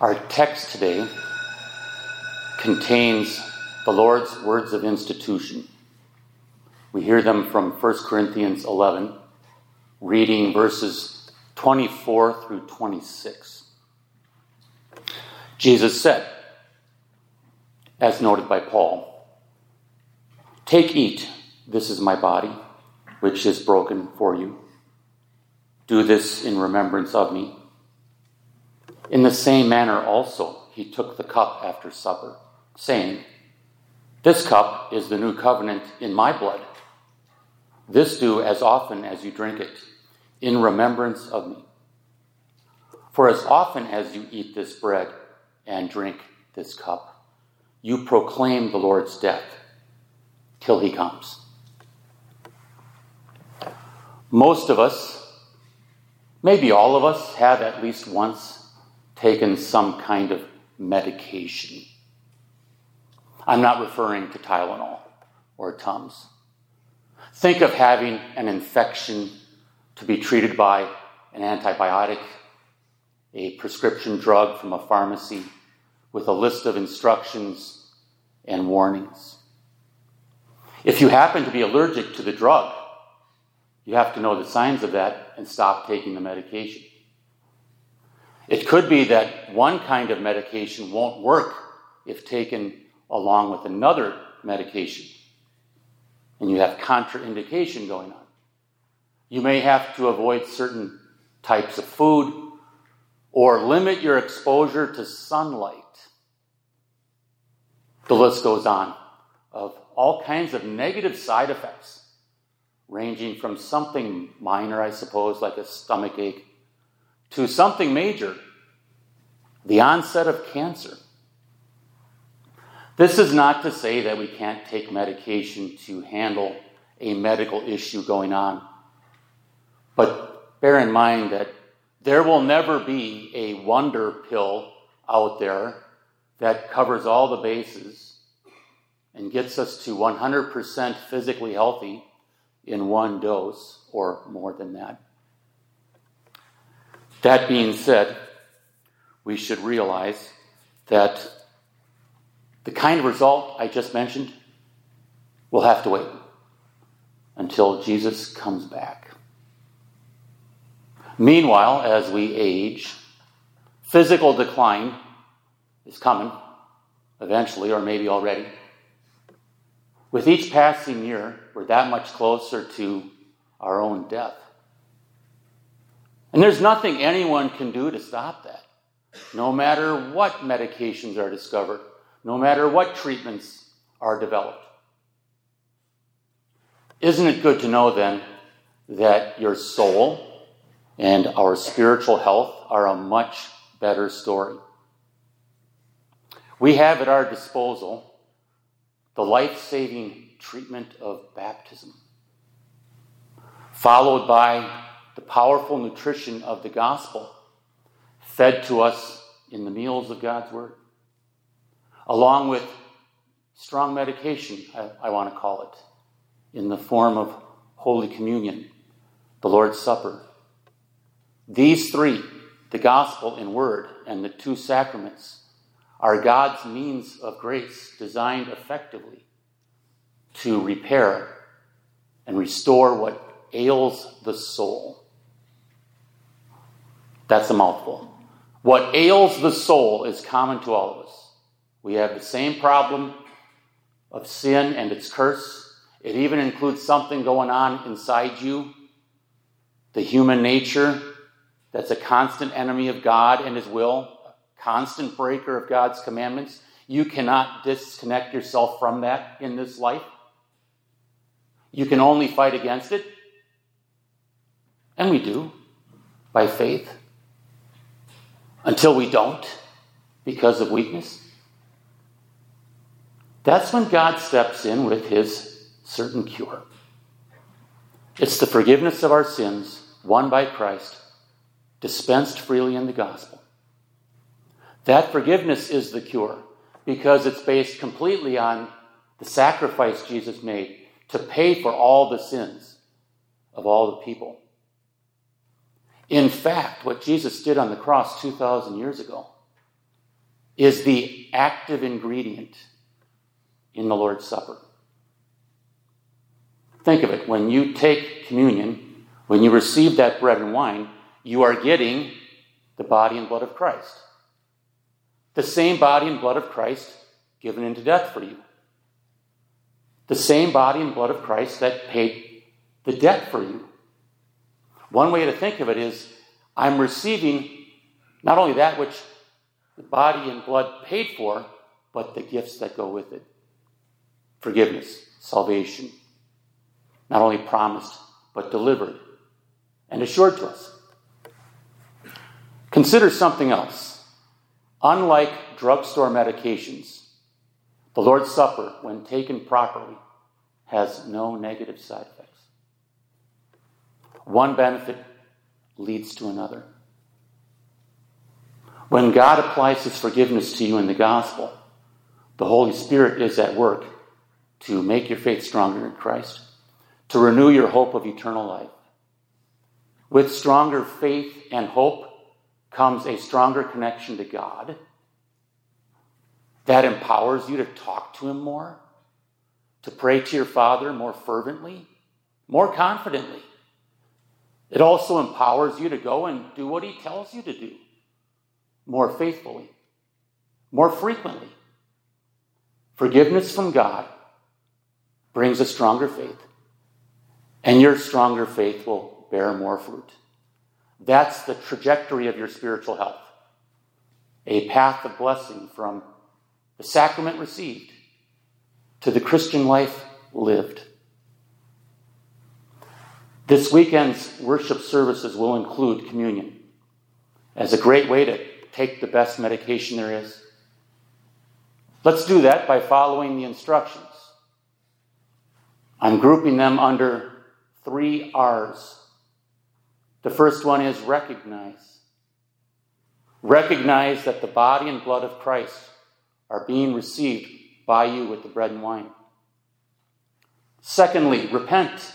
Our text today contains the Lord's words of institution. We hear them from 1 Corinthians 11, reading verses 24 through 26. Jesus said, as noted by Paul, Take, eat, this is my body, which is broken for you. Do this in remembrance of me. In the same manner also, he took the cup after supper, saying, This cup is the new covenant in my blood. This do as often as you drink it, in remembrance of me. For as often as you eat this bread and drink this cup, you proclaim the Lord's death till he comes. Most of us, maybe all of us, have at least once taken some kind of medication. I'm not referring to Tylenol or Tums. Think of having an infection to be treated by an antibiotic, a prescription drug from a pharmacy with a list of instructions and warnings. If you happen to be allergic to the drug, you have to know the signs of that and stop taking the medication. It could be that one kind of medication won't work if taken along with another medication, and you have contraindication going on. You may have to avoid certain types of food or limit your exposure to sunlight. The list goes on of all kinds of negative side effects, ranging from something minor, I suppose, like a stomach ache, to something major, the onset of cancer. This is not to say that we can't take medication to handle a medical issue going on, but bear in mind that there will never be a wonder pill out there that covers all the bases and gets us to 100% physically healthy in one dose or more than that. That being said, we should realize that the kind of result I just mentioned will have to wait until Jesus comes back. Meanwhile, as we age, physical decline is coming eventually, or maybe already. With each passing year, we're that much closer to our own death. And there's nothing anyone can do to stop that. No matter what medications are discovered, no matter what treatments are developed. Isn't it good to know then that your soul and our spiritual health are a much better story? We have at our disposal the life saving treatment of baptism, followed by powerful nutrition of the gospel fed to us in the meals of God's Word, along with strong medication, I, I want to call it, in the form of Holy Communion, the Lord's Supper. These three, the gospel in word and the two sacraments, are God's means of grace designed effectively to repair and restore what ails the soul. That's a mouthful. What ails the soul is common to all of us. We have the same problem of sin and its curse. It even includes something going on inside you, the human nature that's a constant enemy of God and His will a constant breaker of God's commandments. You cannot disconnect yourself from that in this life. You can only fight against it. And we do by faith until we don't because of weakness. That's when God steps in with his certain cure. It's the forgiveness of our sins, won by Christ, dispensed freely in the gospel. That forgiveness is the cure because it's based completely on the sacrifice Jesus made to pay for all the sins of all the people. In fact, what Jesus did on the cross 2,000 years ago is the active ingredient in the Lord's Supper. Think of it. When you take communion, when you receive that bread and wine, you are getting the body and blood of Christ. The same body and blood of Christ given into death for you. The same body and blood of Christ that paid the debt for you. One way to think of it is I'm receiving not only that which the body and blood paid for, but the gifts that go with it forgiveness, salvation, not only promised, but delivered and assured to us. Consider something else. Unlike drugstore medications, the Lord's Supper, when taken properly, has no negative side effects. One benefit leads to another. When God applies His forgiveness to you in the gospel, the Holy Spirit is at work to make your faith stronger in Christ, to renew your hope of eternal life. With stronger faith and hope comes a stronger connection to God that empowers you to talk to Him more, to pray to your Father more fervently, more confidently. It also empowers you to go and do what He tells you to do more faithfully, more frequently. Forgiveness from God brings a stronger faith, and your stronger faith will bear more fruit. That's the trajectory of your spiritual health a path of blessing from the sacrament received to the Christian life lived. This weekend's worship services will include communion as a great way to take the best medication there is. Let's do that by following the instructions. I'm grouping them under three R's. The first one is recognize. Recognize that the body and blood of Christ are being received by you with the bread and wine. Secondly, repent.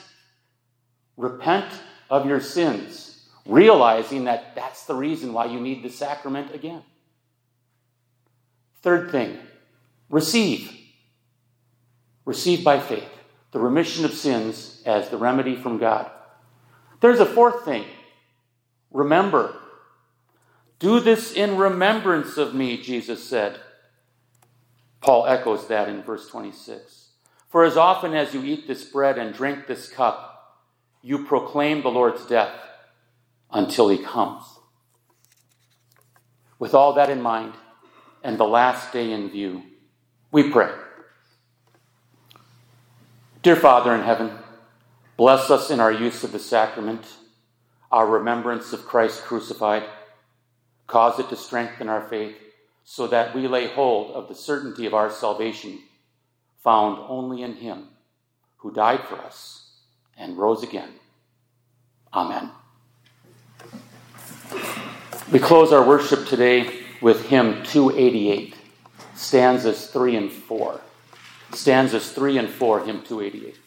Repent of your sins, realizing that that's the reason why you need the sacrament again. Third thing, receive. Receive by faith the remission of sins as the remedy from God. There's a fourth thing remember. Do this in remembrance of me, Jesus said. Paul echoes that in verse 26. For as often as you eat this bread and drink this cup, you proclaim the Lord's death until he comes. With all that in mind and the last day in view, we pray. Dear Father in heaven, bless us in our use of the sacrament, our remembrance of Christ crucified. Cause it to strengthen our faith so that we lay hold of the certainty of our salvation found only in Him who died for us and rose again. Amen. We close our worship today with hymn 288, stanzas 3 and 4 stanzas 3 and 4, hymn 288.